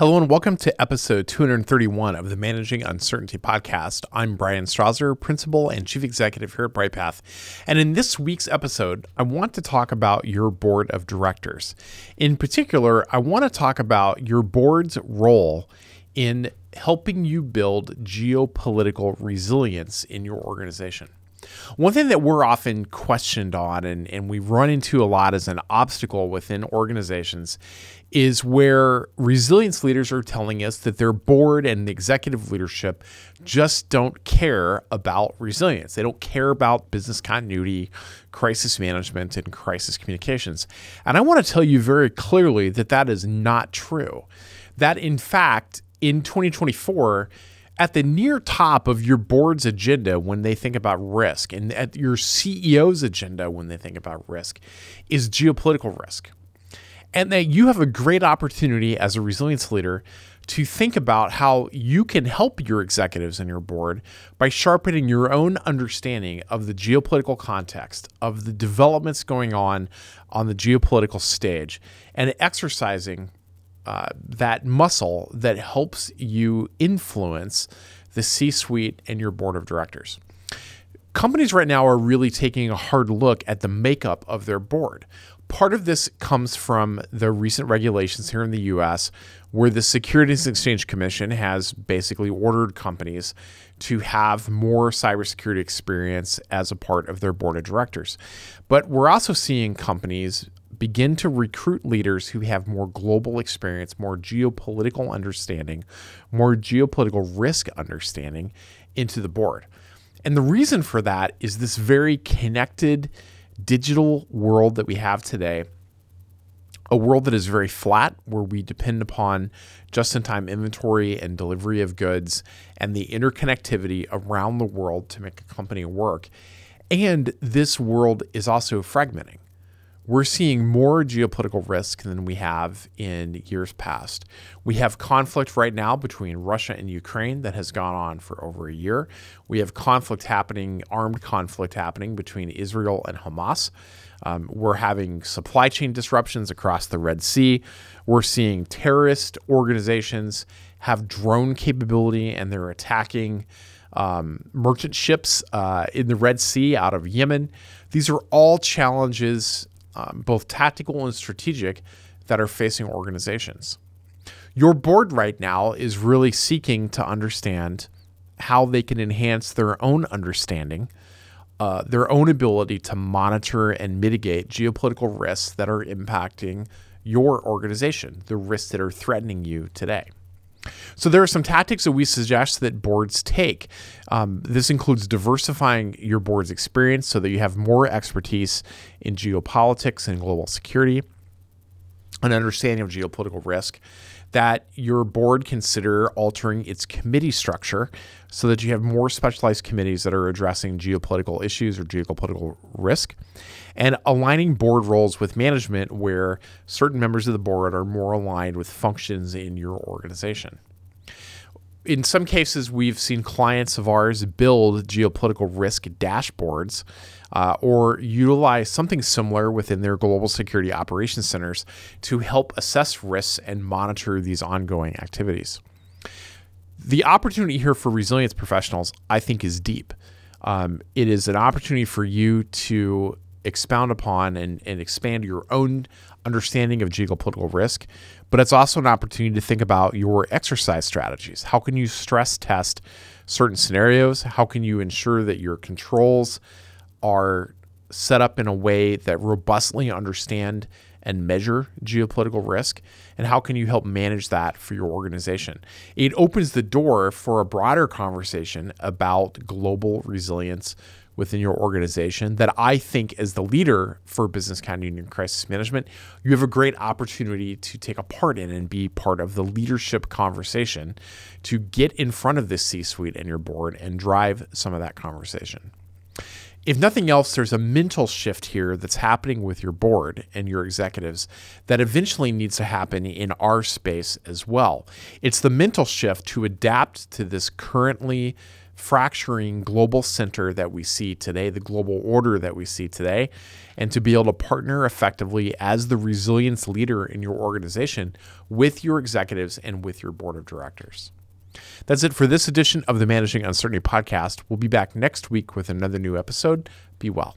Hello and welcome to episode 231 of the Managing Uncertainty podcast. I'm Bryan Strawser, Principal and Chief Executive here at Bryghtpath. And in this week's episode, I want to talk about your board of directors. In particular, I want to talk about your board's role in helping you build geopolitical resilience in your organization. One thing that we're often questioned on and, and we run into a lot as an obstacle within organizations is where resilience leaders are telling us that their board and the executive leadership just don't care about resilience. They don't care about business continuity, crisis management, and crisis communications. And I want to tell you very clearly that that is not true. That, in fact, in 2024, at the near top of your board's agenda when they think about risk and at your CEO's agenda when they think about risk is geopolitical risk. And that you have a great opportunity as a resilience leader to think about how you can help your executives and your board by sharpening your own understanding of the geopolitical context, of the developments going on on the geopolitical stage, and exercising uh, that muscle that helps you influence the C suite and your board of directors. Companies right now are really taking a hard look at the makeup of their board. Part of this comes from the recent regulations here in the US, where the Securities and Exchange Commission has basically ordered companies to have more cybersecurity experience as a part of their board of directors. But we're also seeing companies begin to recruit leaders who have more global experience, more geopolitical understanding, more geopolitical risk understanding into the board. And the reason for that is this very connected digital world that we have today, a world that is very flat, where we depend upon just in time inventory and delivery of goods and the interconnectivity around the world to make a company work. And this world is also fragmenting we're seeing more geopolitical risk than we have in years past. We have conflict right now between Russia and Ukraine that has gone on for over a year. We have conflict happening, armed conflict happening between Israel and Hamas. Um, we're having supply chain disruptions across the Red Sea. We're seeing terrorist organizations have drone capability and they're attacking um, merchant ships uh, in the Red Sea out of Yemen. These are all challenges um, both tactical and strategic, that are facing organizations. Your board right now is really seeking to understand how they can enhance their own understanding, uh, their own ability to monitor and mitigate geopolitical risks that are impacting your organization, the risks that are threatening you today. So there are some tactics that we suggest that boards take. Um, this includes diversifying your board's experience so that you have more expertise in geopolitics and global security, an understanding of geopolitical risk, that your board consider altering its committee structure so that you have more specialized committees that are addressing geopolitical issues or geopolitical risk, and aligning board roles with management where certain members of the board are more aligned with functions in your organization in some cases, we've seen clients of ours build geopolitical risk dashboards uh, or utilize something similar within their global security operations centers to help assess risks and monitor these ongoing activities. The opportunity here for resilience professionals, I think, is deep. Um, it is an opportunity for you to expound upon and, and expand your own understanding of geopolitical risk, but it's also an opportunity to think about your exercise strategies. How can you stress test certain scenarios? How can you ensure that your controls are set up in a way that robustly understand and measure geopolitical risk? And how can you help manage that for your organization? It opens the door for a broader conversation about global resilience within your organization that I think, as the leader for business continuity and crisis management, you have a great opportunity to take a part in and be part of the leadership conversation to get in front of this C suite and your board and drive some of that conversation. If nothing else, there's a mental shift here that's happening with your board and your executives that eventually needs to happen in our space as well. It's the mental shift to adapt to this currently fracturing global center that we see today, the global order that we see today, and to be able to partner effectively as the resilience leader in your organization with your executives and with your board of directors. That's it for this edition of the Managing Uncertainty podcast. We'll be back next week with another new episode. Be well.